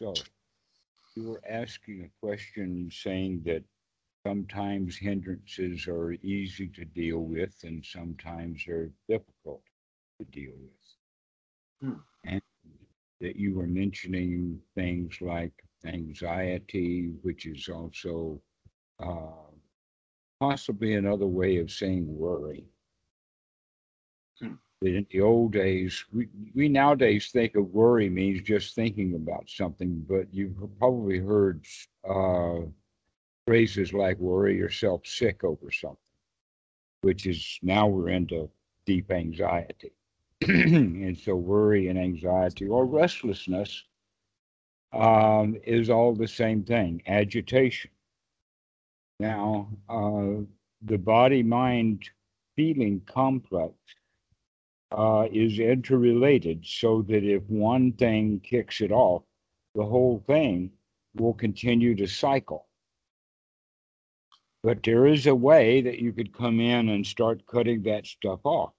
so. You were asking a question saying that sometimes hindrances are easy to deal with and sometimes they're difficult to deal with. Hmm. And that you were mentioning things like anxiety, which is also uh, possibly another way of saying worry. Hmm. In the old days, we, we nowadays think of worry means just thinking about something, but you've probably heard uh, phrases like worry yourself sick over something, which is now we're into deep anxiety. and so worry and anxiety or restlessness um, is all the same thing agitation. Now, uh, the body mind feeling complex uh, is interrelated so that if one thing kicks it off, the whole thing will continue to cycle. But there is a way that you could come in and start cutting that stuff off.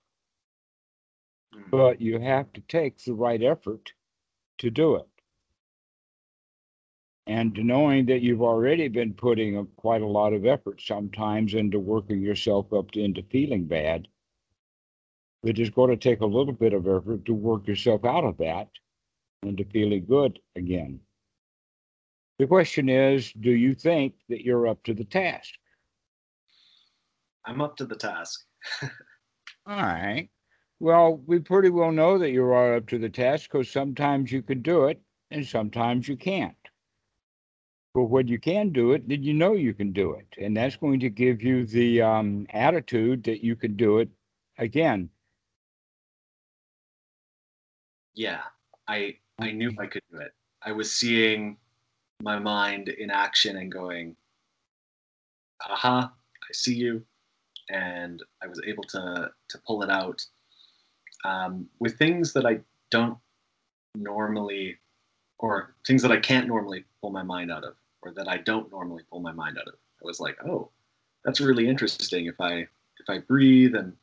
Mm. But you have to take the right effort to do it. And knowing that you've already been putting a, quite a lot of effort sometimes into working yourself up to, into feeling bad, it is going to take a little bit of effort to work yourself out of that and to feeling good again. The question is do you think that you're up to the task? I'm up to the task. All right. Well, we pretty well know that you are up to the task because sometimes you can do it and sometimes you can't. But when you can do it, then you know you can do it. And that's going to give you the um, attitude that you can do it again. Yeah, I I knew I could do it. I was seeing my mind in action and going, aha, I see you. And I was able to to pull it out. Um, with things that I don't normally or things that I can't normally pull my mind out of, or that I don't normally pull my mind out of. I was like, oh, that's really interesting. If I if I breathe and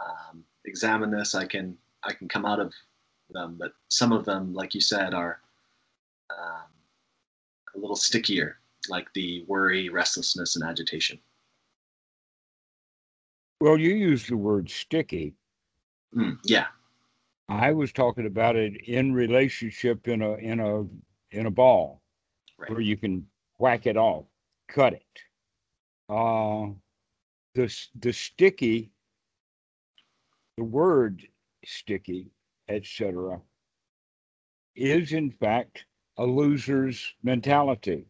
um, examine this, I can I can come out of them. But some of them, like you said, are um, a little stickier, like the worry, restlessness, and agitation. Well, you used the word sticky. Mm, yeah. I was talking about it in relationship in a in a in a ball Right. where you can whack it off, cut it. Uh, the the sticky, the word sticky, etc., is in fact a loser's mentality.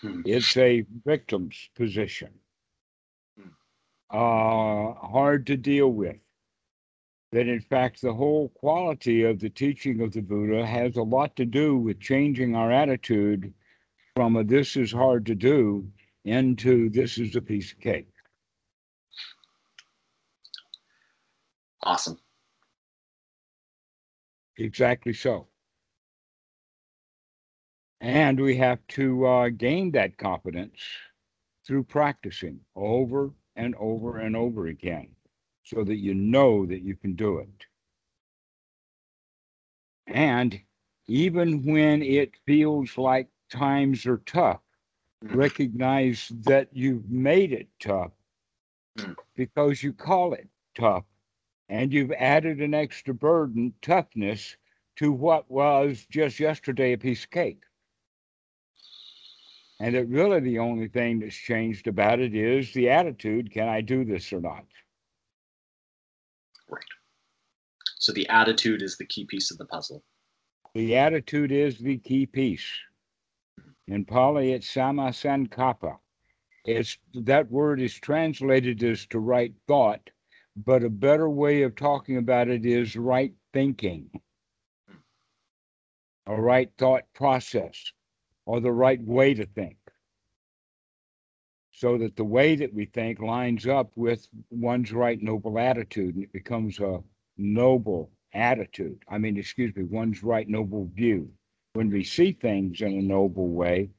Hmm. It's a victim's position. Hmm. Uh, hard to deal with. That in fact, the whole quality of the teaching of the Buddha has a lot to do with changing our attitude from a this is hard to do into this is a piece of cake. Awesome. Exactly so. And we have to uh, gain that confidence through practicing over and over and over again so that you know that you can do it. And even when it feels like times are tough, Mm. recognize that you've made it tough Mm. because you call it tough and you've added an extra burden, toughness, to what was just yesterday a piece of cake. And that really the only thing that's changed about it is the attitude can I do this or not? Right. So the attitude is the key piece of the puzzle. The attitude is the key piece. In Pali, it's samma sankappa. It's that word is translated as to right thought, but a better way of talking about it is right thinking, a right thought process, or the right way to think. So that the way that we think lines up with one's right noble attitude and it becomes a noble attitude. I mean, excuse me, one's right noble view. When we see things in a noble way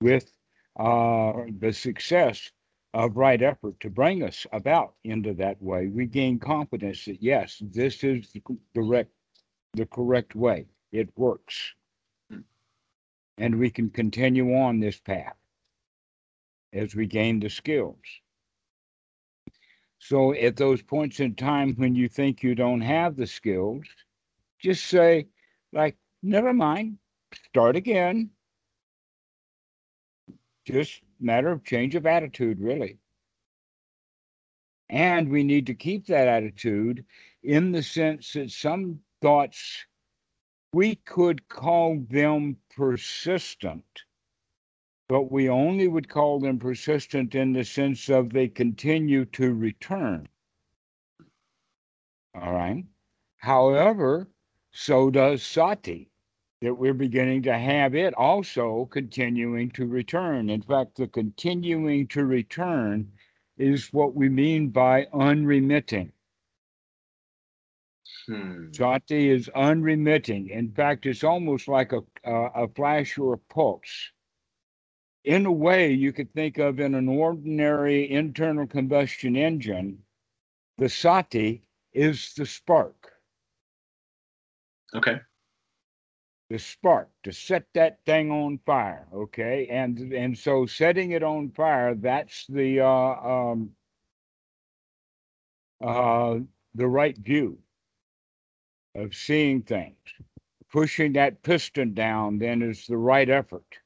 with uh, the success of right effort to bring us about into that way, we gain confidence that yes, this is the correct, the correct way. It works. And we can continue on this path as we gain the skills. So at those points in time when you think you don't have the skills, just say, like, never mind, start again. Just matter of change of attitude, really. And we need to keep that attitude in the sense that some thoughts, we could call them persistent, but we only would call them persistent in the sense of they continue to return. All right. However, so does sati, that we're beginning to have it also continuing to return. In fact, the continuing to return is what we mean by unremitting. Hmm. Sati is unremitting. In fact, it's almost like a, a, a flash or a pulse. In a way, you could think of in an ordinary internal combustion engine, the sati is the spark. Okay. The spark to set that thing on fire okay? And and so setting it on fire that's the uh um uh the right view of seeing things. Pushing that piston down then is the right effort.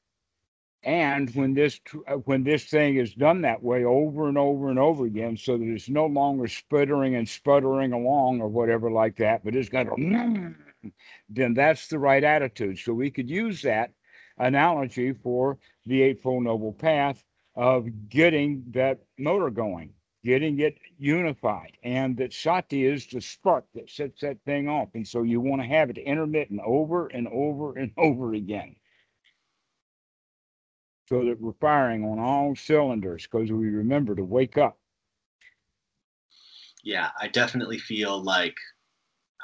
And when this uh, when this thing is done that way over and over and over again so that it's no longer sputtering and sputtering along or whatever like that but it's got a then that's the right attitude. So we could use that analogy for the Eightfold Noble Path of getting that motor going, getting it unified, and that sati is the spark that sets that thing off. And so you want to have it intermittent over and over and over again. So that we're firing on all cylinders because we remember to wake up. Yeah, I definitely feel like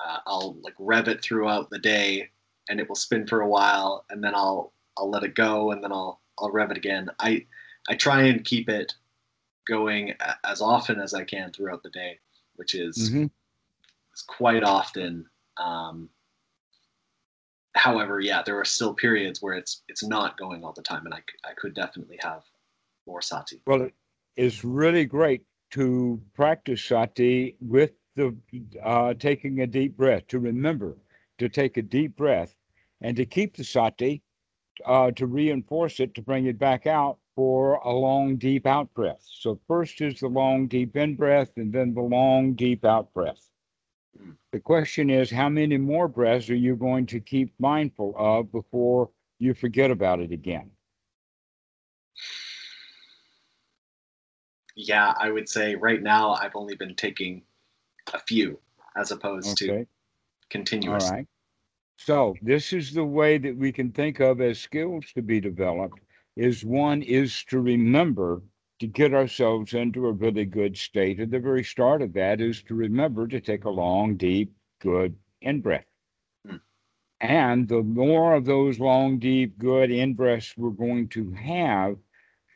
uh, I'll like rev it throughout the day, and it will spin for a while, and then I'll I'll let it go, and then I'll I'll rev it again. I I try and keep it going as often as I can throughout the day, which is, Mhm. is quite often. Um, however, yeah, there are still periods where it's it's not going all the time, and I I could definitely have more sati. Well, it is really great to practice sati with the uh, taking a deep breath, to remember to take a deep breath and to keep the sati, uh, to reinforce it, to bring it back out for a long, deep out breath. So, first is the long, deep in breath, and then the long, deep out breath. The question is, how many more breaths are you going to keep mindful of before you forget about it again? Yeah, I would say right now I've only been taking a few as opposed to Okay. continuous. All right. So this is the way that we can think of as skills to be developed is one is to remember to get ourselves into a really good state. At the very start of that is to remember to take a long, deep, good in breath. Hmm. And the more of those long, deep, good in breaths we're going to have,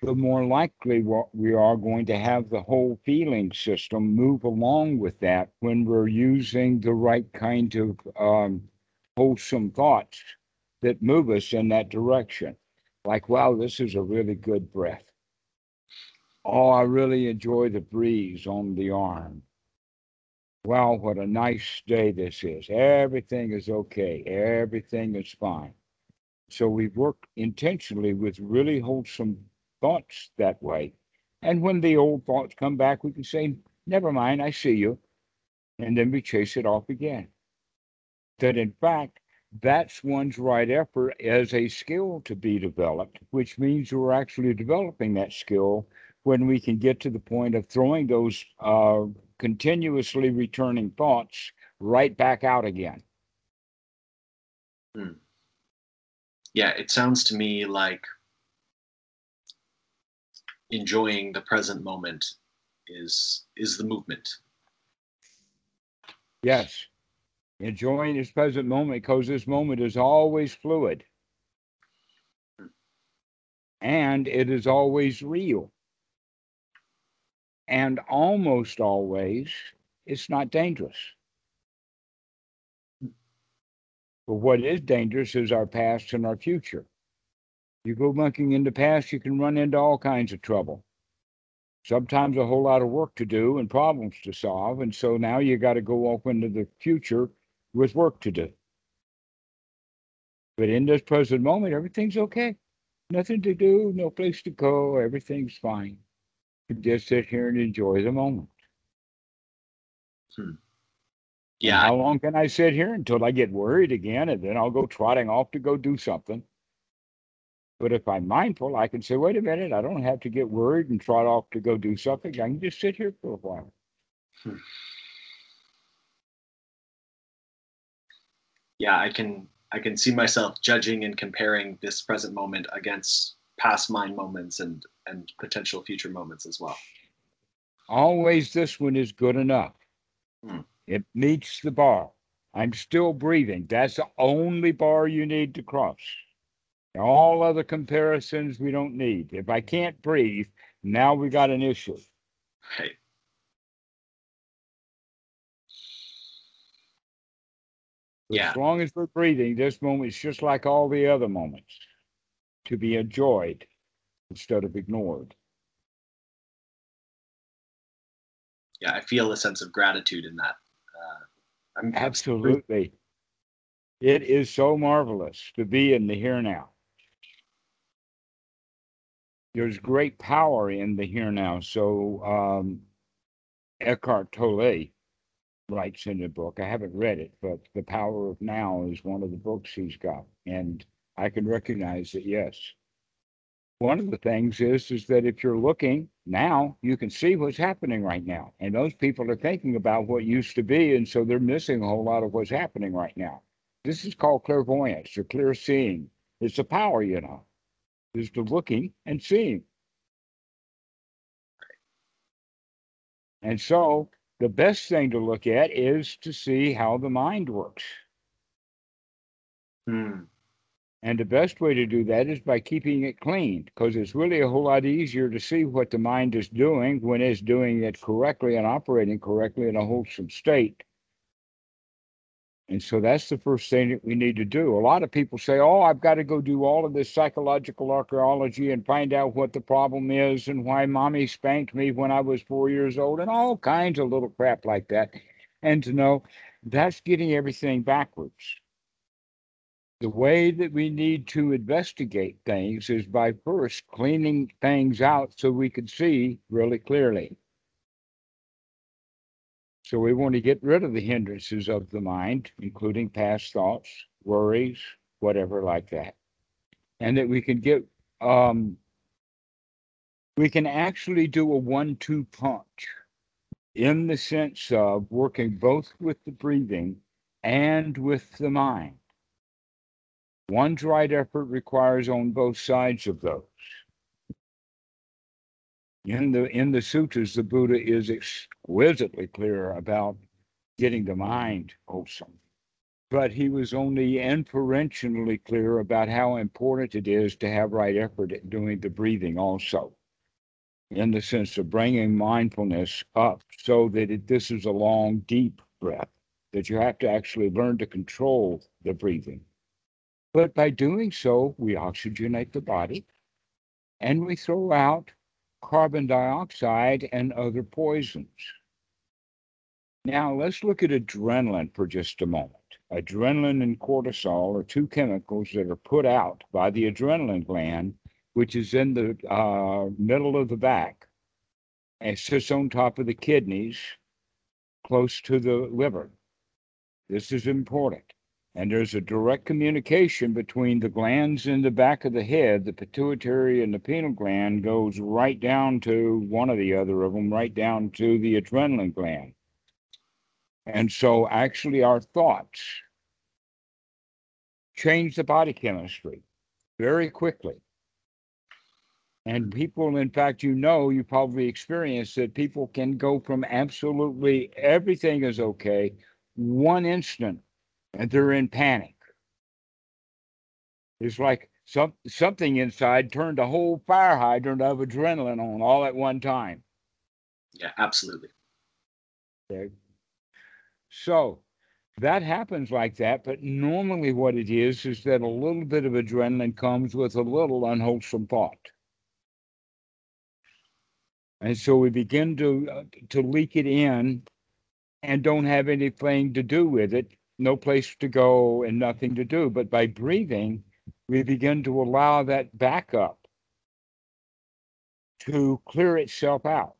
the more likely we are going to have the whole feeling system move along with that when we're using the right kind of um, wholesome thoughts that move us in that direction. Like, wow, this is a really good breath. Oh, I really enjoy the breeze on the arm. Wow, what a nice day this is. Everything is okay. Everything is fine. So we've worked intentionally with really wholesome thoughts that way. And when the old thoughts come back, we can say, never mind, I see you. And then we chase it off again. That in fact, that's one's right effort as a skill to be developed, which means we're actually developing that skill when we can get to the point of throwing those uh, continuously returning thoughts right back out again. Yeah, it sounds to me like enjoying the present moment is is the movement. Yes. Enjoying this present moment because this moment is always fluid and it is always real. And almost always it's not dangerous. But what is dangerous is our past and our future. You go monkeying in the past, you can run into all kinds of trouble. Sometimes a whole lot of work to do and problems to solve. And so now you got to go off into the future with work to do. But in this present moment, everything's okay. Nothing to do, no place to go, everything's fine. You just sit here and enjoy the moment. Hmm. And Yeah, how long can I sit here until I get worried again and then I'll go trotting off to go do something? But if I'm mindful, I can say, wait a minute, I don't have to get worried and trot off to go do something. I can just sit here for a while. yeah, I can I can see myself judging and comparing this present moment against past mind moments and and potential future moments as well. Always this one is good enough. Hmm. It meets the bar. I'm still breathing. That's the only bar you need to cross. All other comparisons we don't need. If I can't breathe, now we got an issue. Right. Yeah. As long as we're breathing, this moment is just like all the other moments to be enjoyed instead of ignored. Yeah, I feel a sense of gratitude in that. Uh, Absolutely. It is so marvelous to be in the here now. There's great power in the here now. So um, Eckhart Tolle writes in the book. I haven't read it, but The Power of Now is one of the books he's got, and I can recognize that. Yes, one of the things is is that if you're looking now, you can see what's happening right now, and those people are thinking about what used to be, and so they're missing a whole lot of what's happening right now. This is called clairvoyance or clear seeing. It's a power, you know, is to looking and seeing. And so the best thing to look at is to see how the mind works. Hmm. And the best way to do that is by keeping it clean, because it's really a whole lot easier to see what the mind is doing when it's doing it correctly and operating correctly in a wholesome state. And so that's the first thing that we need to do. A lot of people say, Oh, I've got to go do all of this psychological archaeology and find out what the problem is and why mommy spanked me when I was four years old and all kinds of little crap like that. And to know that's getting everything backwards the way that we need to investigate things is by first cleaning things out so we can see really clearly. So we want to get rid of the hindrances of the mind, including past thoughts, worries, whatever like that. And that we can get um we can actually do a one-two punch in the sense of working both with the breathing and with the mind. One's right effort requires on both sides of those. In the in the sutras, the Buddha is exquisitely clear about getting the mind wholesome. But he was only inferentially clear about how important it is to have right effort at doing the breathing also, in the sense of bringing mindfulness up so that it, this is a long, deep breath, that you have to actually learn to control the breathing. But by doing so, we oxygenate the body and we throw out carbon dioxide and other poisons. Now, let's look at adrenaline for just a moment. Adrenaline and cortisol are two chemicals that are put out by the adrenaline gland, which is in the uh, middle of the back and sits on top of the kidneys, close to the liver. This is important. And there's a direct communication between the glands in the back of the head, the pituitary and the pineal gland goes right down to one of the other of them, right down to the adrenaline gland. And so actually our thoughts change the body chemistry very quickly. And people, in fact, you know, you probably experienced that people can go from absolutely everything is okay, one instant and they're in panic. It's like some something inside turned a whole fire hydrant of adrenaline on all at one time. Yeah, absolutely. Okay. So that happens like that. But normally, what it is is that a little bit of adrenaline comes with a little unwholesome thought. And so we begin to uh, to leak it in and don't have anything to do with it, no place to go and nothing to do. But by breathing, we begin to allow that backup to clear itself out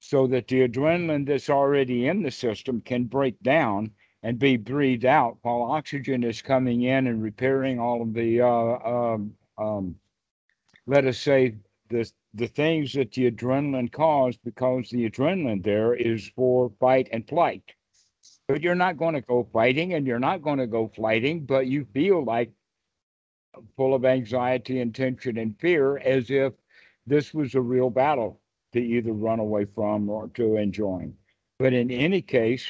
so that the adrenaline that's already in the system can break down and be breathed out while oxygen is coming in and repairing all of the, uh, um, um, let us say, the, the things that the adrenaline caused because the adrenaline there is for fight and flight. But you're not going to go fighting and you're not going to go flighting, but you feel like full of anxiety and tension and fear as if this was a real battle to either run away from or to enjoy. But in any case,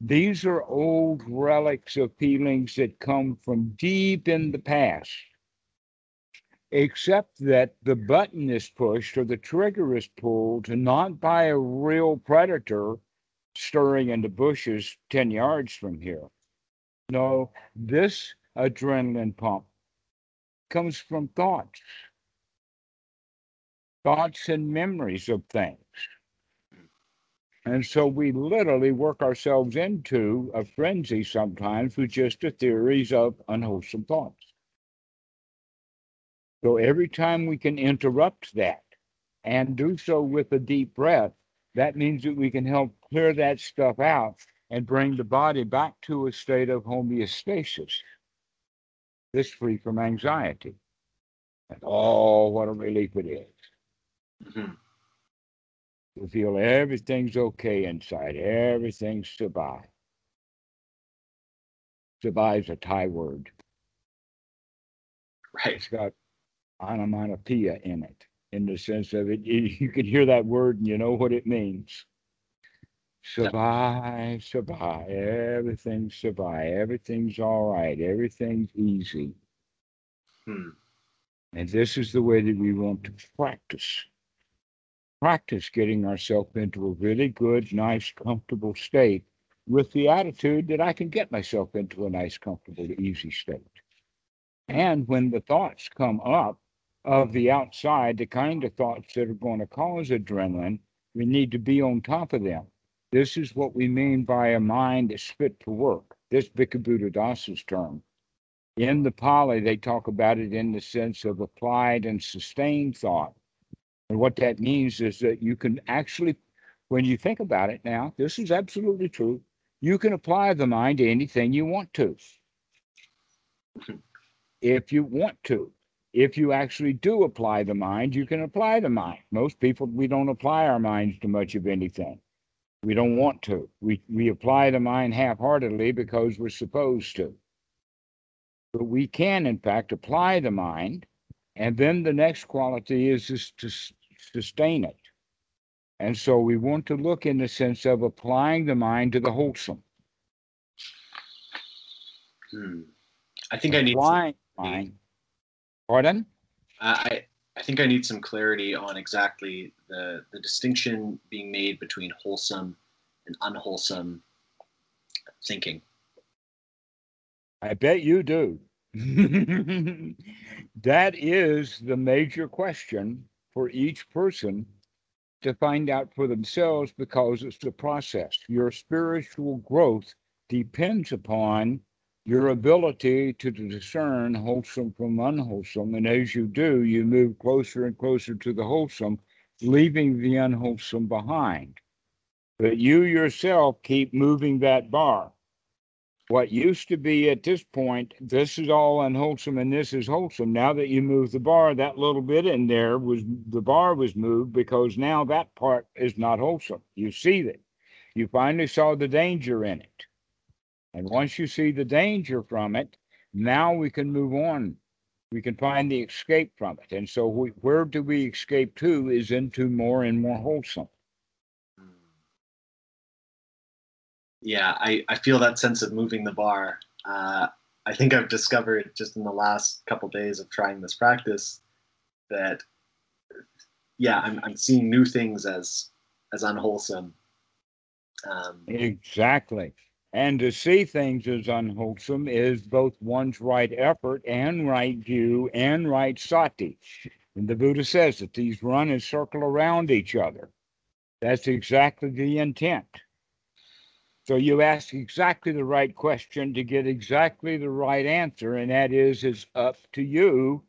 these are old relics of feelings that come from deep in the past. Except that the button is pushed or the trigger is pulled not by a real predator stirring in the bushes 10 yards from here. No, this adrenaline pump comes from thoughts thoughts and memories of things. And so we literally work ourselves into a frenzy sometimes with just the theories of unwholesome thoughts. So every time we can interrupt that and do so with a deep breath, that means that we can help clear that stuff out and bring the body back to a state of homeostasis. This free from anxiety. And oh, what a relief it is. Mm-hmm. To feel everything's okay inside, everything's. Sabai is a Thai word. Right. It's got onomatopoeia in it, in the sense of it, it you can hear that word and you know what it means. Sabai, sabai, everything's sabai, everything's all right, everything's easy. Hmm. And this is the way that we want to practice practice getting ourselves into a really good, nice, comfortable state with the attitude that I can get myself into a nice, comfortable, easy state. And when the thoughts come up of the outside, the kind of thoughts that are going to cause adrenaline, we need to be on top of them. This is what we mean by a mind that's fit to work. This Buddhadasa's term. In the Pali, they talk about it in the sense of applied and sustained thought. And what that means is that you can actually, when you think about it now, this is absolutely true. You can apply the mind to anything you want to. if you want to. If you actually do apply the mind, you can apply the mind. Most people, we don't apply our minds to much of anything. We don't want to. We, we apply the mind half heartedly because we're supposed to. But we can, in fact, apply the mind. And then the next quality is, is to sustain it. And so we want to look in the sense of applying the mind to the wholesome. Hmm. I think I need applying some, mind. Pardon? Uh, I I think I need some clarity on exactly the the distinction being made between wholesome and unwholesome thinking. I bet you do. that is the major question for each person to find out for themselves because it's a process. Your spiritual growth depends upon your ability to discern wholesome from unwholesome. And as you do, you move closer and closer to the wholesome, leaving the unwholesome behind. But you yourself keep moving that bar what used to be at this point, this is all unwholesome and this is wholesome. Now that you move the bar, that little bit in there was the bar was moved because now that part is not wholesome. You see that. You finally saw the danger in it. And once you see the danger from it, now we can move on. We can find the escape from it. And so, we, where do we escape to is into more and more wholesome. yeah, I, I feel that sense of moving the bar. Uh, I think I've discovered just in the last couple days of trying this practice that, yeah, I'm, I'm seeing new things as as unwholesome. Um, exactly. And to see things as unwholesome is both one's right effort and right view and right sati. And the Buddha says that these run and circle around each other. That's exactly the intent. So you ask exactly the right question to get exactly the right answer, and that is it's up to you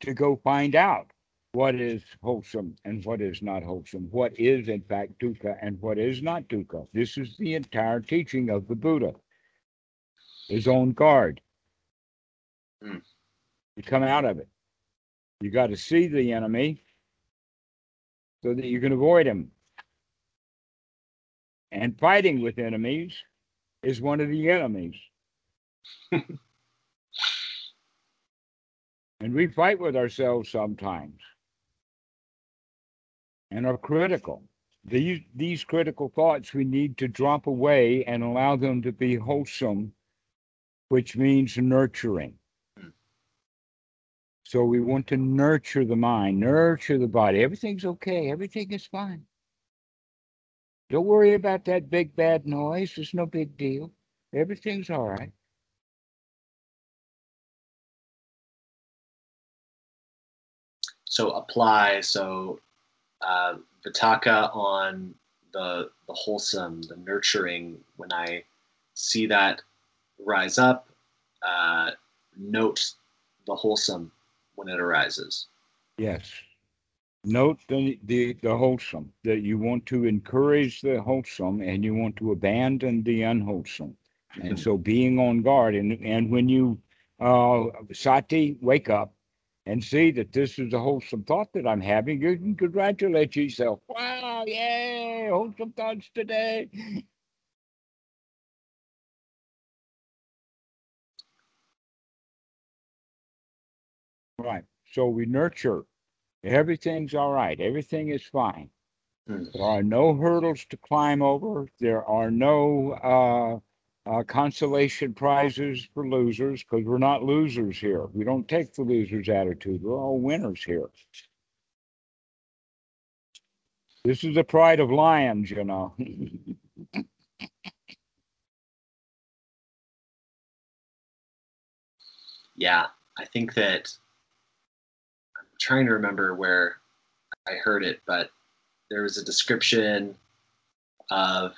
to go find out what is wholesome and what is not wholesome, what is in fact dukkha and what is not dukkha. This is the entire teaching of the Buddha. His own guard. Mm. You come out of it. You got to see the enemy so that you can avoid him. And fighting with enemies is one of the enemies. and we fight with ourselves sometimes and are critical. These, these critical thoughts we need to drop away and allow them to be wholesome, which means nurturing. So we want to nurture the mind, nurture the body. Everything's okay, everything is fine. Don't worry about that big bad noise. It's no big deal. Everything's all right. So apply. So uh, Vitakka on the the wholesome, the nurturing. When I see that rise up, uh, note the wholesome when it arises. Yes. Note the, the, the wholesome, that you want to encourage the wholesome and you want to abandon the unwholesome. And so being on guard, and, and when you, uh, sati, wake up and see that this is a wholesome thought that I'm having, you can congratulate yourself. Wow, yay, wholesome thoughts today. Right. So we nurture. Everything's all right. Everything is fine. Hmm. There are no hurdles to climb over. There are no uh, consolation prizes for losers because we're not losers here. We don't take the loser's attitude. We're all winners here. This is the pride of lions, you know. Yeah, I think that I'm trying to remember where I heard it, but there was a description of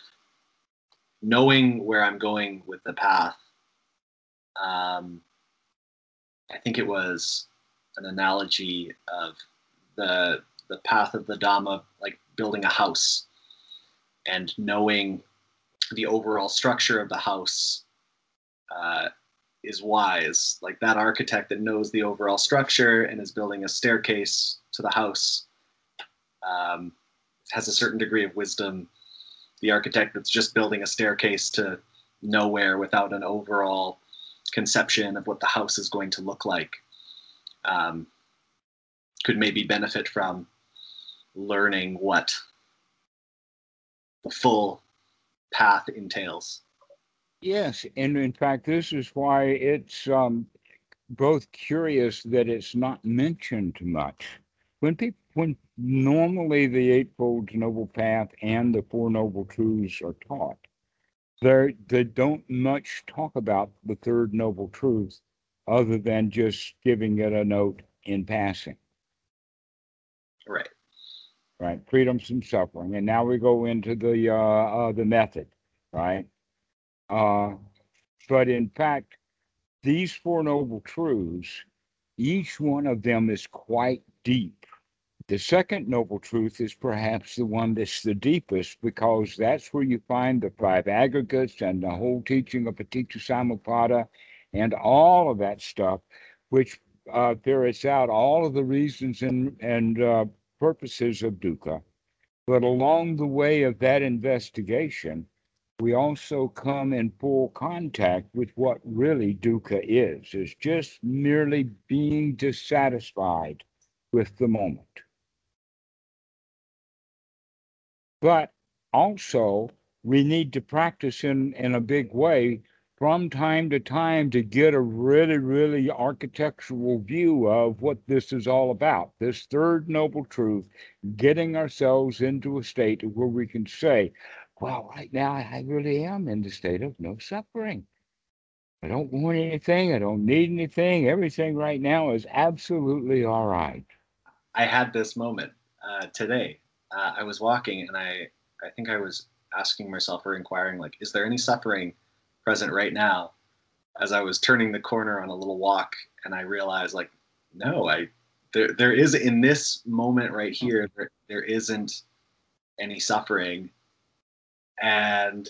knowing where I'm going with the path. Um, I think it was an analogy of the the path of the Dhamma, like building a house, and knowing the overall structure of the house uh, is wise. Like that architect that knows the overall structure and is building a staircase to the house um, has a certain degree of wisdom. The architect that's just building a staircase to nowhere without an overall conception of what the house is going to look like um, could maybe benefit from learning what the full path entails. Yes, and in fact, this is why it's um, both curious that it's not mentioned much. When people, when normally the Eightfold Noble Path and the Four Noble Truths are taught, they they don't much talk about the Third Noble Truth, other than just giving it a note in passing. Right. right? Freedom from suffering. And now we go into the uh, uh, the method, right? Uh, but in fact, these four noble truths, each one of them is quite deep. The second noble truth is perhaps the one that's the deepest because that's where you find the five aggregates and the whole teaching of Paticca and all of that stuff, which uh, ferrets out all of the reasons and, and uh, purposes of dukkha. But along the way of that investigation, we also come in full contact with what really dukkha is. It's just merely being dissatisfied with the moment. But also, we need to practice in, in a big way from time to time to get a really, really architectural view of what this is all about. This third noble truth, getting ourselves into a state where we can say, well, right now I really am in the state of no suffering. I don't want anything. I don't need anything. Everything right now is absolutely all right. I had this moment uh, today. Uh, I was walking and I, I think I was asking myself or inquiring, like, is there any suffering present right now? As I was turning the corner on a little walk, and I realized, like, no, I, there, there is in this moment right here, there, there isn't any suffering, and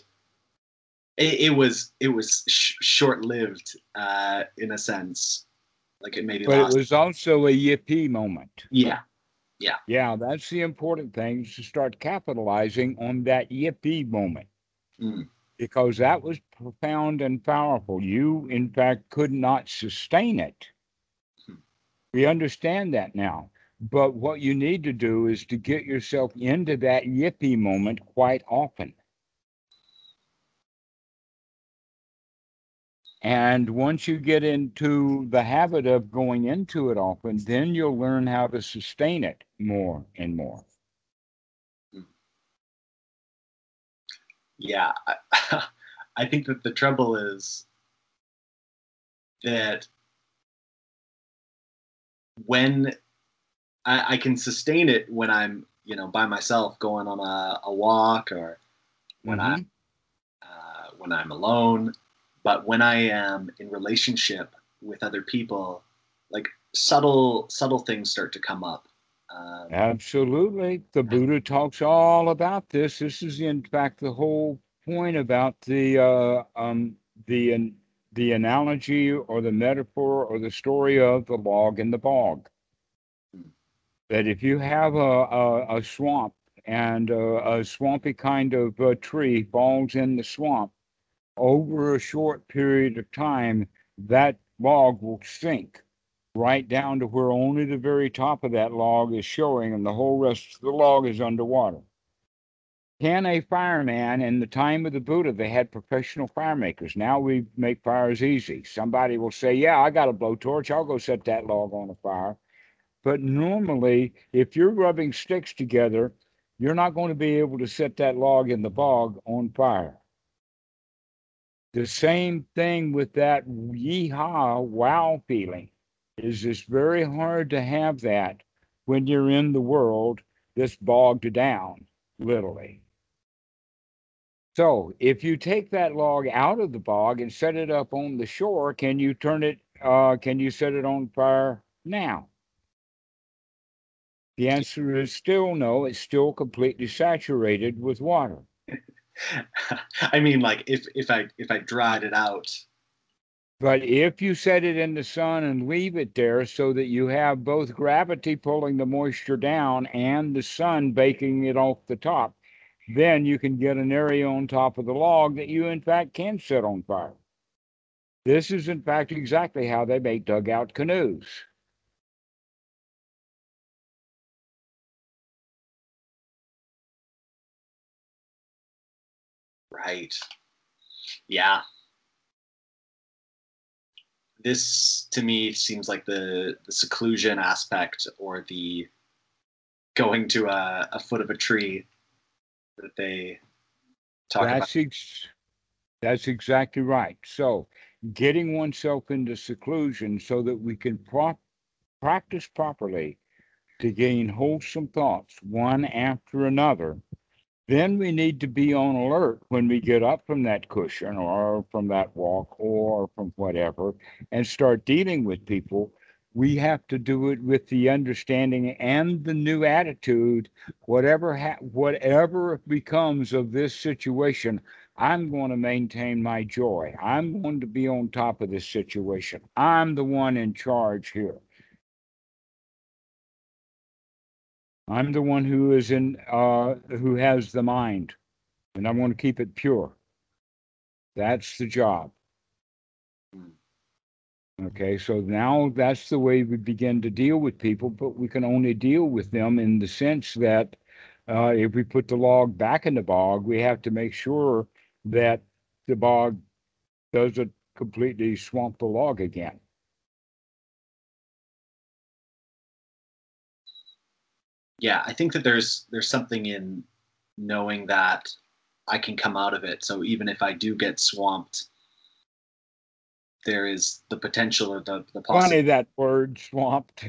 it, it was it was sh- short lived uh, in a sense, like it maybe. But it was also a yippee moment. Yeah, yeah. Yeah, that's the important thing is to start capitalizing on that yippee moment. Mm. Because that was profound and powerful. You, in fact, could not sustain it. Hmm. We understand that now. But what you need to do is to get yourself into that yippee moment quite often. And once you get into the habit of going into it often, then you'll learn how to sustain it more and more. Yeah, I, I think that the trouble is that when I, I, can sustain it when I'm, you know, by myself going on a, a walk or when mm-hmm. I'm uh, when I'm alone but when i am in relationship with other people like subtle subtle things start to come up um, absolutely. The buddha talks all about this. This is in fact the whole point about the uh, um, the the analogy or the metaphor or the story of the log and the bog. Hmm. that if you have a, a, a swamp and a, a, swampy kind of tree falls in the swamp over a short period of time, that log will sink right down to where only the very top of that log is showing and the whole rest of the log is underwater. Can a fireman in the time of the Buddha, they had professional fire makers. Now we make fires easy. Somebody will say, Yeah, I got a blowtorch. I'll go set that log on a fire. But normally, if you're rubbing sticks together, you're not going to be able to set that log in the bog on fire. The same thing with that yeehaw wow feeling is it's very hard to have that when you're in the world that's bogged down, literally. So if you take that log out of the bog and set it up on the shore, can you turn it, uh, can you set it on fire now? The answer is still no, it's still completely saturated with water. I mean, like if if I if I dried it out. But if you set it in the sun and leave it there so that you have both gravity pulling the moisture down and the sun baking it off the top, then you can get an area on top of the log that you in fact can set on fire. This is in fact exactly how they make dugout canoes. Right. Yeah. This to me seems like the the seclusion aspect or the going to a, a foot of a tree that they talk that's about. Ex- that's exactly right. So, getting oneself into seclusion so that we can pro- practice properly to gain wholesome thoughts one after another then we need to be on alert when we get up from that cushion or from that walk or from whatever and start dealing with people. We have to do it with the understanding and the new attitude. Whatever ha- whatever becomes of this situation, I'm going to maintain my joy. I'm going to be on top of this situation. I'm the one in charge here. I'm the one who is in, uh, who has the mind, and I want to keep it pure. That's the job. Okay, so now that's the way we begin to deal with people, but we can only deal with them in the sense that uh, if we put the log back in the bog, we have to make sure that the bog doesn't completely swamp the log again. Yeah, I think that there's there's something in knowing that I can come out of it. So even if I do get swamped, there is the potential of the the Funny possibility. that word swamped.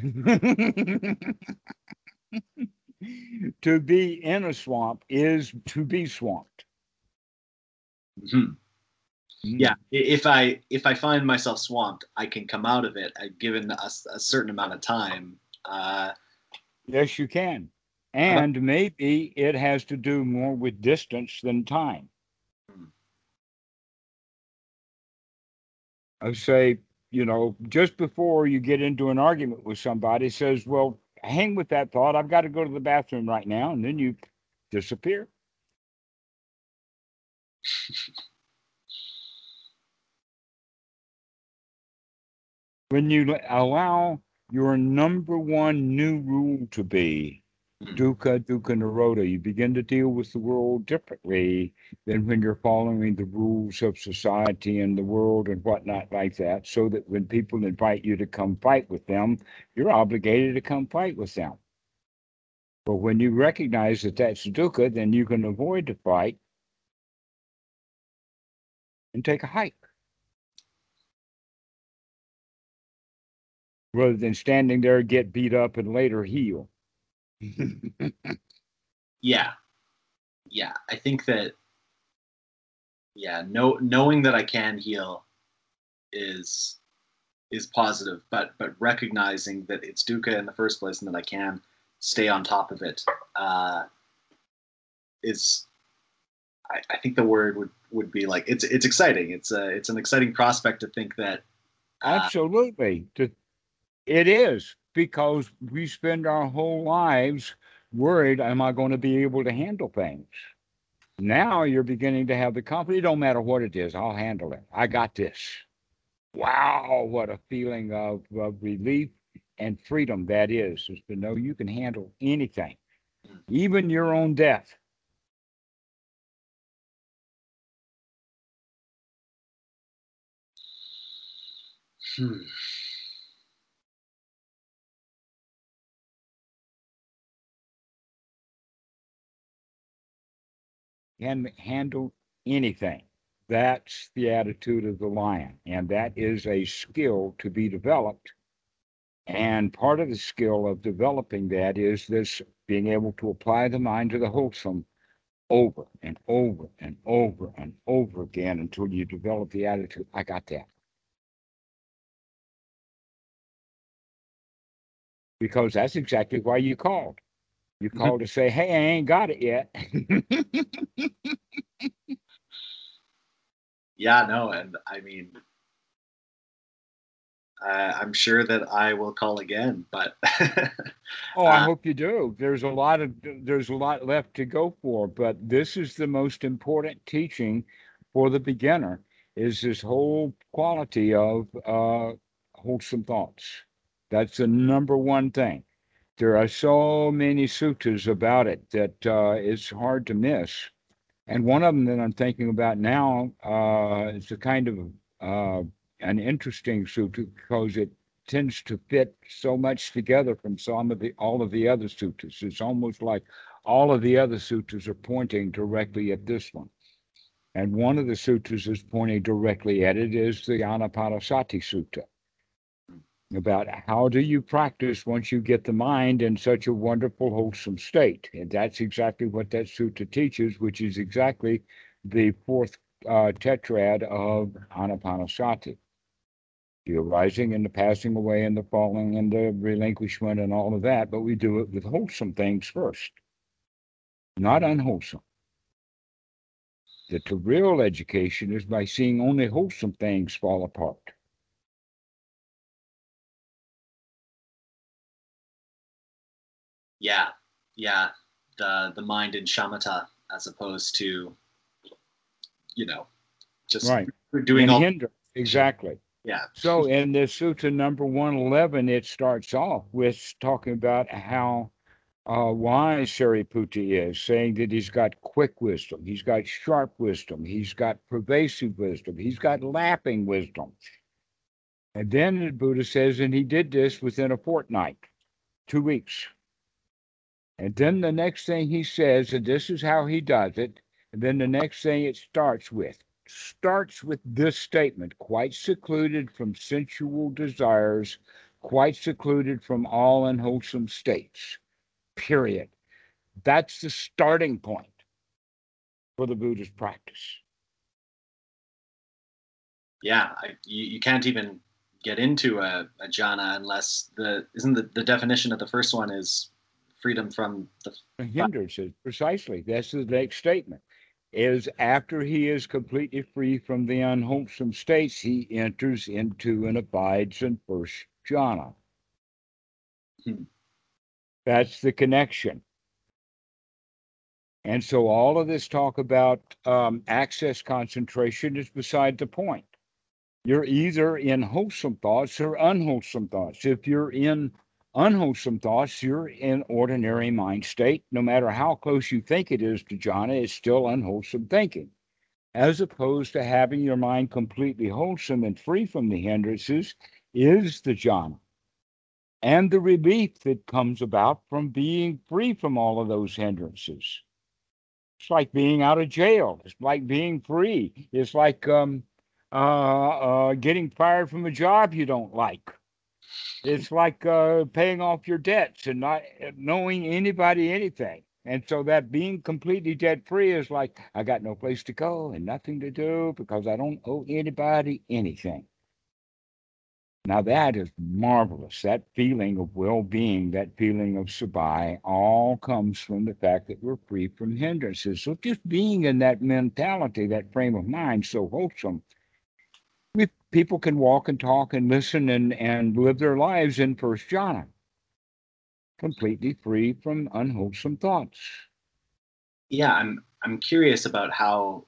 to be in a swamp is to be swamped. Mhm. Yeah, if I if I find myself swamped, I can come out of it given a certain amount of time. Uh, Yes, you can. Uh-huh. And maybe it has to do more with distance than time. I say, you know, just before you get into an argument with somebody, says, Well, hang with that thought. I've got to go to the bathroom right now. And then you disappear. when you allow your number one new rule to be Mhm. dukkha dukkha nirodha, you begin to deal with the world differently than when you're following the rules of society and the world and whatnot like that. So that when people invite you to come fight with them, you're obligated to come fight with them. But when you recognize that that's dukkha, then you can avoid the fight and take a hike. Rather than standing there, get beat up, and later heal. yeah, yeah, I think that yeah, know, knowing that I can heal is is positive, but but recognizing that it's dukkha in the first place and that I can stay on top of it uh, is I, I think the word would would be like it's it's exciting. It's a it's an exciting prospect to think that uh, Absolutely. To- It is because we spend our whole lives worried, am I going to be able to handle things? Now you're beginning to have the. It don't matter what it is, I'll handle it. I got this. Wow, what a feeling of, of relief and freedom that is, is to know you can handle anything, even your own death. hmm, can handle anything. That's the attitude of the lion, and that is a skill to be developed. And part of the skill of developing that is this being able to apply the mind to the wholesome over and over and over and over again until you develop the attitude, I got that. Because that's exactly why you called. You called to say, hey, I ain't got it yet. yeah no, and I mean uh, I'm sure that I will call again, but Oh, I Uh, hope you do. There's a lot of there's a lot left to go for, but this is the most important teaching for the beginner is this whole quality of uh, wholesome thoughts. That's the number one thing. There are so many suttas about it that uh, it's hard to miss. And one of them that I'm thinking about now uh, is a kind of uh, an interesting sutta because it tends to fit so much together from some of the all of the other suttas. It's almost like all of the other suttas are pointing directly at this one. And one of the sutras is pointing directly at it is the Anapanasati Sutta about how do you practice once you get the mind in such a wonderful, wholesome state. And that's exactly what that sutta teaches, which is exactly the fourth uh, tetrad of Anapanasati the arising and the passing away and the falling and the relinquishment and all of that, but we do it with wholesome things first, not unwholesome. That the real education is by seeing only wholesome things fall apart. Yeah, yeah, the the mind in shamatha as opposed to you know just Right. doing and all hinder. Exactly. yeah So in the sutta number 111, it starts off with talking about how uh, wise Sariputta is, saying that he's got quick wisdom, he's got sharp wisdom, he's got pervasive wisdom, he's got lapping wisdom. And then the Buddha says, and he did this within a fortnight, two weeks. And then the next thing he says, and this is how he does it, And then the next thing it starts with starts with this statement quite secluded from sensual desires, quite secluded from all unwholesome states. Period. That's the starting point for the Buddhist practice. Yeah, I, you, you can't even get into a, a jhana unless the isn't the, the definition of the first one is freedom from the hindrances. Precisely. That's the next statement. Is after he is completely free from the unwholesome states, he enters into and abides in first jhana. Hmm. That's the connection. And so all of this talk about um, access concentration is beside the point. You're either in wholesome thoughts or unwholesome thoughts. If you're in unwholesome thoughts, you're in ordinary mind state. No matter how close you think it is to jhana, it's still unwholesome thinking. As opposed to having your mind completely wholesome and free from the hindrances is the jhana. And the relief that comes about from being free from all of those hindrances. It's like being out of jail. It's like being free. It's like um, uh, uh, getting fired from a job you don't like. It's like uh, paying off your debts and not knowing anybody anything. And so that being completely debt free is like, I got no place to go and nothing to do because I don't owe anybody anything. Now that is marvelous. That feeling of well-being, that feeling of sabai, all comes from the fact that we're free from hindrances. So just being in that mentality, that frame of mind, so wholesome, people can walk and talk and listen and, and live their lives in first jhana, completely free from unwholesome thoughts. Yeah, I'm I'm curious about how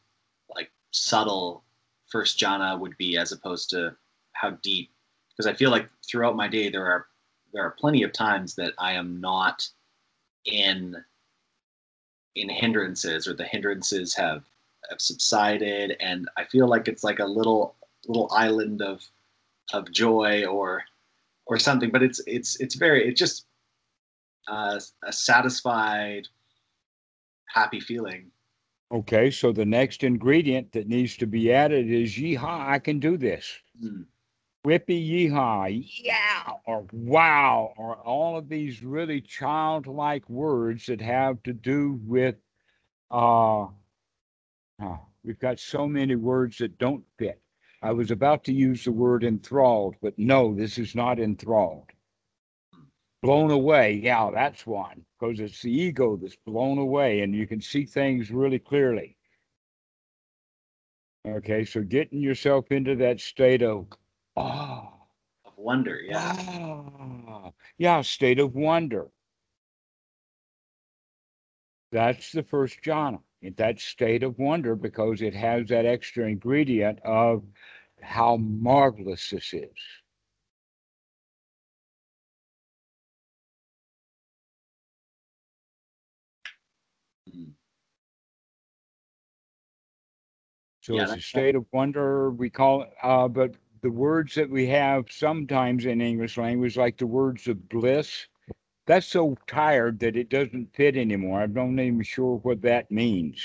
like subtle first jhana would be as opposed to how deep because I feel like throughout my day there are there are plenty of times that I am not in in hindrances or the hindrances have have subsided and I feel like it's like a little little island of of joy or or something but it's it's it's very it's just uh, a satisfied happy feeling. Okay so the next ingredient that needs to be added is yeehaw i can do this. Mm. whippy yeehaw yeah or wow or all of these really childlike words that have to do with uh oh, we've got so many words that don't fit I was about to use the word enthralled, but no, this is not enthralled. Blown away, yeah, that's one, because it's the ego that's blown away and you can see things really clearly. Okay, so getting yourself into that state of ah, of wonder, yeah. Ah, yeah, state of wonder. That's the first jhana in that state of wonder because it has that extra ingredient of how marvelous this is. So yeah, it's a state of wonder. We call it, uh, but the words that we have sometimes in English language, like the words of bliss, that's so tired that it doesn't fit anymore. I'm not even sure what that means.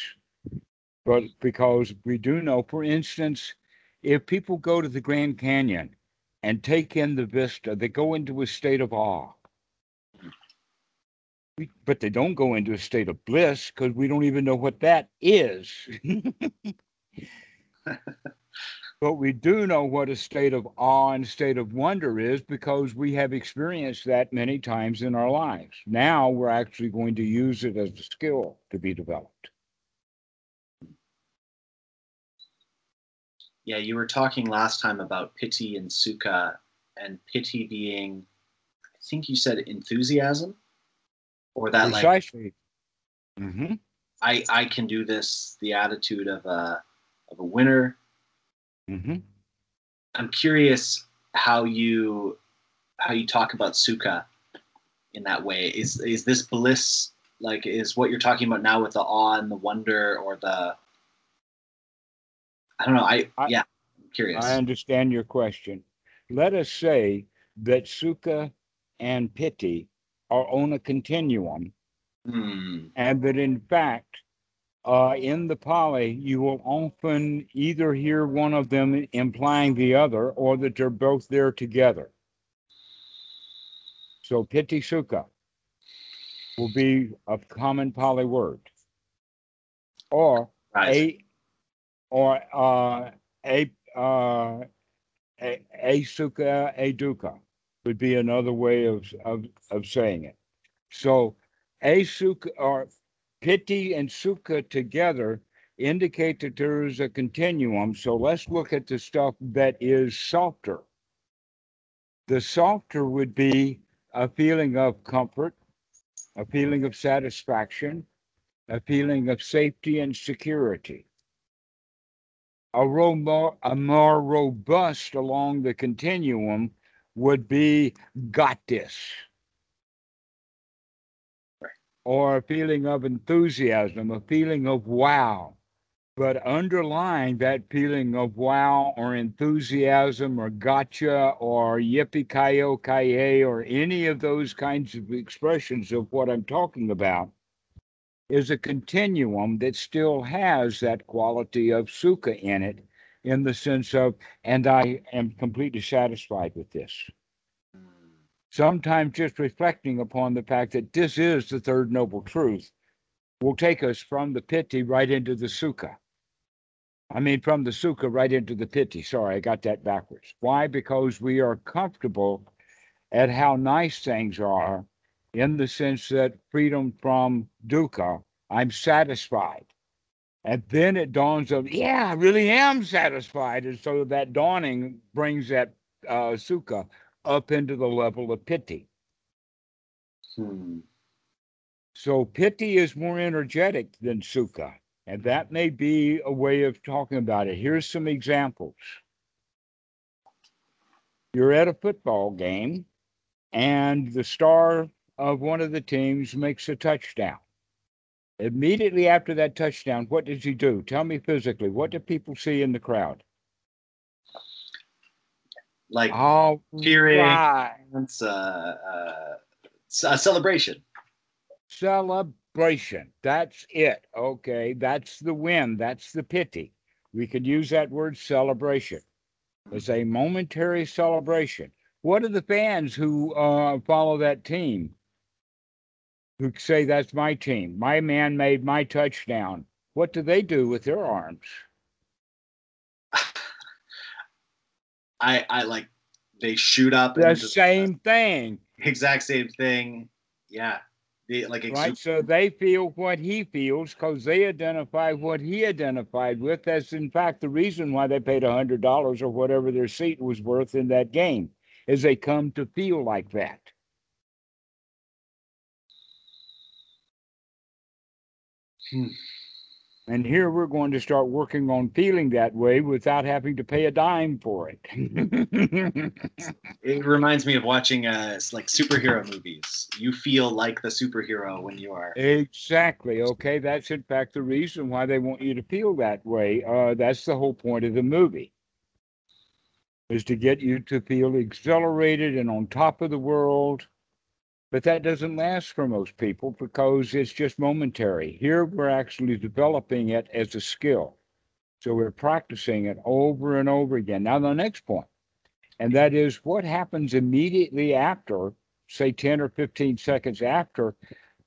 But because we do know, for instance, if people go to the Grand Canyon and take in the vista, they go into a state of awe. but they don't go into a state of bliss because we don't even know what that is. but we do know what a state of awe and state of wonder is because we have experienced that many times in our lives. Now we're actually going to use it as a skill to be developed. Yeah, you were talking last time about piti and sukha, and piti being, I think you said enthusiasm, or that Precisely. like, mm-hmm. I I can do this. The attitude of a of a winner. Mm-hmm. I'm curious how you how you talk about sukha in that way. Is is this bliss like is what you're talking about now with the awe and the wonder or the I don't know. I, I yeah, I'm curious. I understand your question. Let us say that sukha and piti are on a continuum, mm. and that in fact, uh, in the Pali, you will often either hear one of them implying the other or that they're both there together. So piti sukha will be a common Pali word. Or Right. a or uh, a uh, a, a sukha a dukkha would be another way of, of of saying it. So a sukha or piti and sukha together indicate that there is a continuum. So let's look at the stuff that is softer. The softer would be a feeling of comfort, a feeling of satisfaction, a feeling of safety and security. A, ro- a more robust along the continuum would be got this. Or a feeling of enthusiasm, a feeling of wow. But underlying that feeling of wow or enthusiasm or gotcha or yippee ki ki or any of those kinds of expressions of what I'm talking about is a continuum that still has that quality of sukha in it, in the sense of, and I am completely satisfied with this. Sometimes just reflecting upon the fact that this is the third noble truth will take us from the piti right into the sukha. I mean, from the sukha right into the piti. Sorry, I got that backwards. Why? Because we are comfortable at how nice things are in the sense that freedom from dukkha, I'm satisfied. And then it dawns of, yeah, I really am satisfied. And so that dawning brings that uh, sukha up into the level of piti. Hmm. So piti is more energetic than sukha. And that may be a way of talking about it. Here's some examples. You're at a football game, and the star of one of the teams makes a touchdown. Immediately after that touchdown, what does he do? Tell me physically, what do people see in the crowd? Like Oh, cheering. right. it's uh, uh, a celebration. celebration. That's it. Okay, that's the win. That's the piti. We could use that word celebration. It's a momentary celebration. What are the fans who uh, follow that team? Who say that's my team? My man made my touchdown. What do they do with their arms? I I like they shoot up The into same thing, exact same thing. Yeah, the like right? So they feel what he feels because they identify what he identified with. That's in fact the reason why they paid a hundred dollars or whatever their seat was worth in that game, is they come to feel like that. Hmm. And here we're going to start working on feeling that way without having to pay a dime for it. It reminds me of watching uh like superhero movies. You feel like the superhero when you are. exactly. Okay. That's in fact the reason why they want you to feel that way. Uh, that's the whole point of the movie. Is to get you to feel exhilarated and on top of the world. But that doesn't last for most people because it's just momentary. Here we're actually developing it as a skill. So we're practicing it over and over again. Now, the next point, and that is what happens immediately after, say 10 or 15 seconds after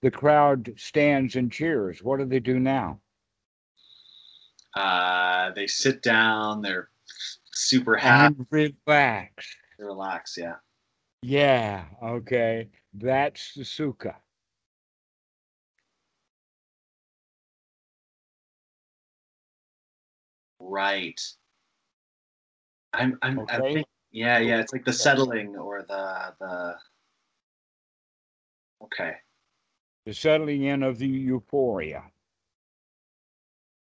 the crowd stands and cheers. What do they do now? Uh, they sit down. They're super happy. And relax. Relax. Yeah. Yeah, okay. That's the sukha. Right. I'm. I'm. Okay. think. Yeah. Yeah. It's like the settling or the the. Okay. the settling in of the euphoria.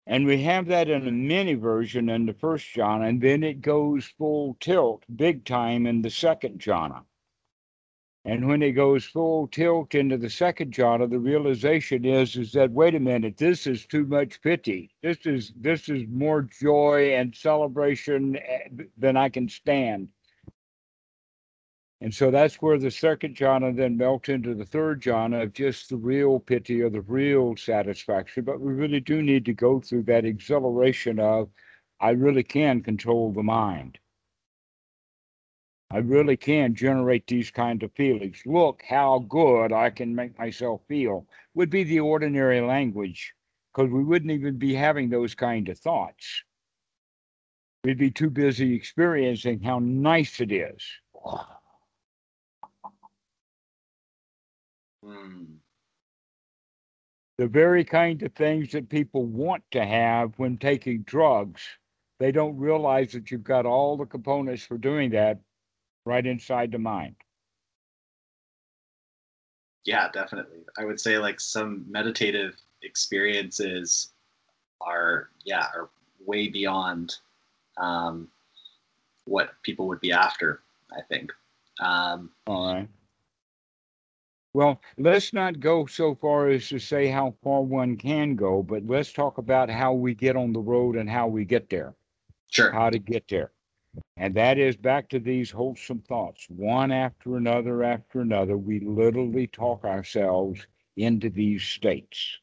And we have that in a mini version in the first jhana, and then it goes full tilt, big time in the second jhana. And when it goes full tilt into the second jhana, the realization is is that wait a minute, this is too much piti. This is this is more joy and celebration eh, than I can stand. And so that's where the second jhana then melts into the third jhana of just the real piti or the real satisfaction. But we really do need to go through that exhilaration of, I really can control the mind. I really can generate these kind of feelings. Look how good I can make myself feel would be the ordinary language because we wouldn't even be having those kind of thoughts. We'd be too busy experiencing how nice it is. Mm. The very kind of things that people want to have when taking drugs, they don't realize that you've got all the components for doing that right inside the mind. Yeah, definitely. I would say like some meditative experiences are yeah are way beyond um, what people would be after. I think. Um, All right. Well, let's not go so far as to say how far one can go, but let's talk about how we get on the road and how we get there, sure. how to get there. And that is back to these wholesome thoughts, one after another after another. We literally talk ourselves into these states.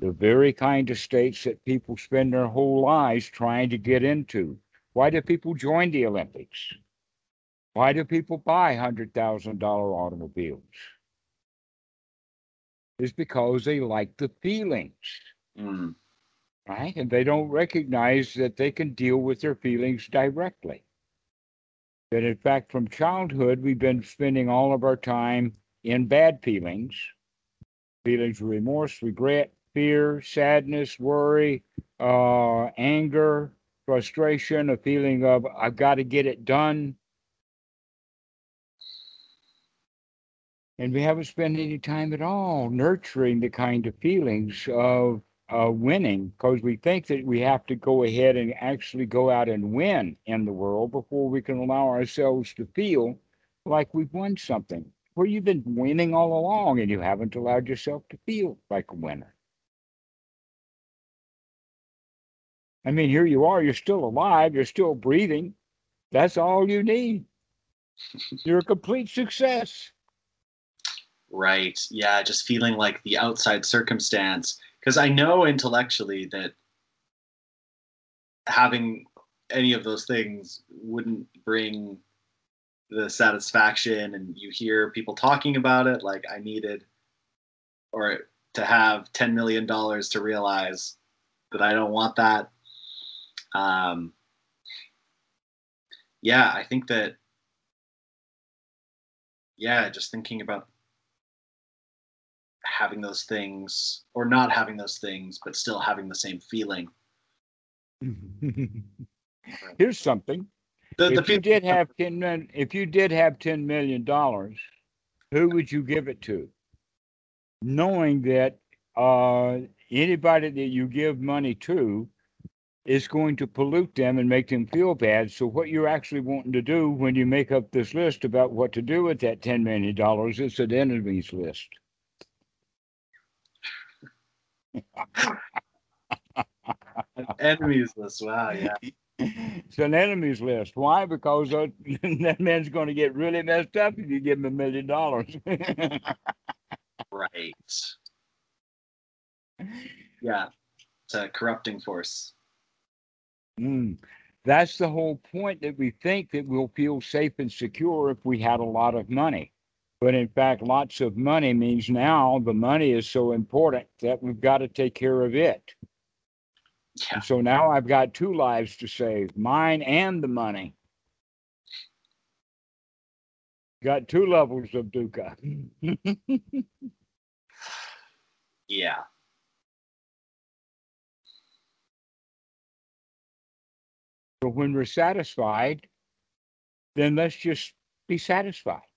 The very kind of states that people spend their whole lives trying to get into. Why do people join the Olympics? Why do people buy $100,000 automobiles? It's because they like the feelings Mm. Right? And they don't recognize that they can deal with their feelings directly. That in fact, from childhood, we've been spending all of our time in bad feelings feelings of remorse, regret, fear, sadness, worry, uh, anger, frustration, a feeling of I've got to get it done. And we haven't spent any time at all nurturing the kind of feelings of uh, winning because we think that we have to go ahead and actually go out and win in the world before we can allow ourselves to feel like we've won something. Where you've been winning all along and you haven't allowed yourself to feel like a winner. I mean, here you are, you're still alive, you're still breathing. That's all you need. You're a complete success. Right. Yeah. Just feeling like the outside circumstance. Because I know intellectually that having any of those things wouldn't bring the satisfaction. And you hear people talking about it like I needed or to have $10 million to realize that I don't want that. Um, yeah, I think that, yeah, just thinking about having those things or not having those things but still having the same feeling Here's something. the, the if you did have ten million, if you did have ten million dollars, who would you give it to? Knowing that uh, anybody that you give money to is going to pollute them and make them feel bad. So what you're actually wanting to do when you make up this list about what to do with that ten million dollars is an enemies list. enemies list wow yeah It's an enemies list. Why? Because uh, that man's going to get really messed up if you give him a million dollars. right yeah it's a corrupting force Mm. That's the whole point that we think that we'll feel safe and secure if we had a lot of money. But in fact, lots of money means now the money is so important that we've got to take care of it. yeah And so now I've got two lives to save mine and the money. Got two levels of dukkha. yeah So when we're satisfied, then let's just be satisfied.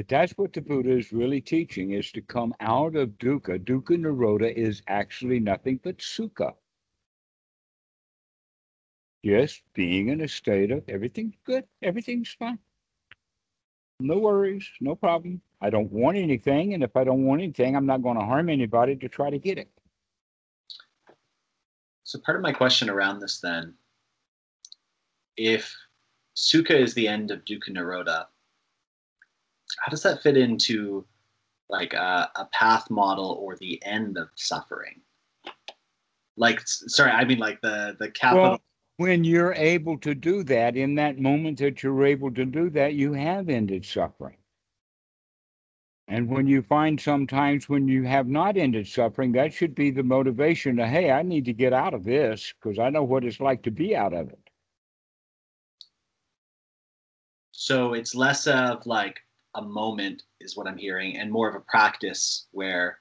That that's what the Buddha is really teaching is to come out of dukkha. Dukkha nirodha is actually nothing but sukha. Just being in a state of everything's good, everything's fine. No worries, no problem. I don't want anything, and if I don't want anything, I'm not going to harm anybody to try to get it. so part of my question around this then if Sukha is the end of Dukkha Nirodha, how does that fit into like a, a path model or the end of suffering? Like, sorry, I mean like the the capital. Well, when you're able to do that, in that moment that you're able to do that, you have ended suffering. And when you find sometimes when you have not ended suffering, that should be the motivation to, hey, I need to get out of this because I know what it's like to be out of it. So it's less of like a moment, is what I'm hearing, and more of a practice where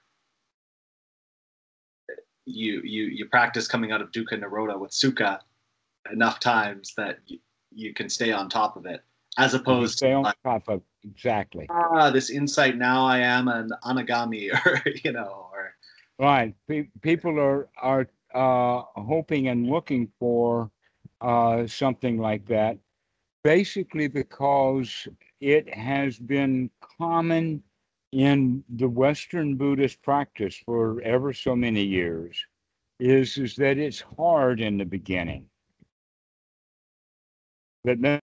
you you you practice coming out of dukkha nirodha with sukha enough times that you, you can stay on top of it as opposed stay to on like, top of exactly. ah, this insight now I am an anagami or you know or Right. Pe- people are are uh, hoping and looking for uh, something like that, basically because it has been common in the Western Buddhist practice for ever so many years. Is is that it's hard in the beginning. That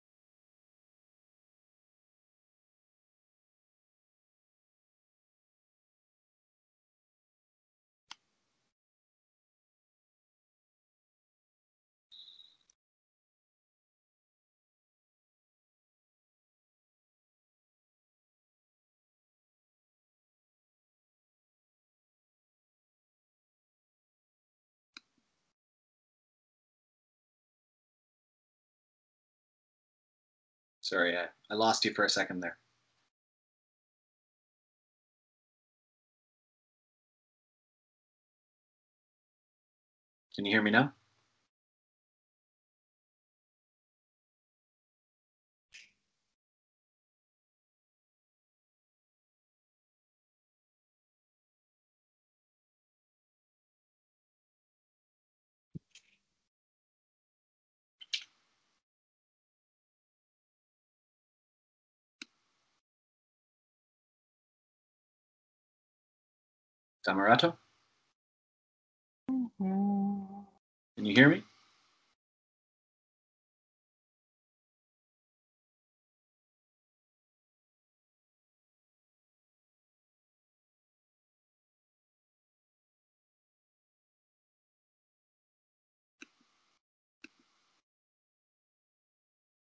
sorry I, I lost you for a second there. Can you hear me now Dhammarato mm-hmm. can you hear me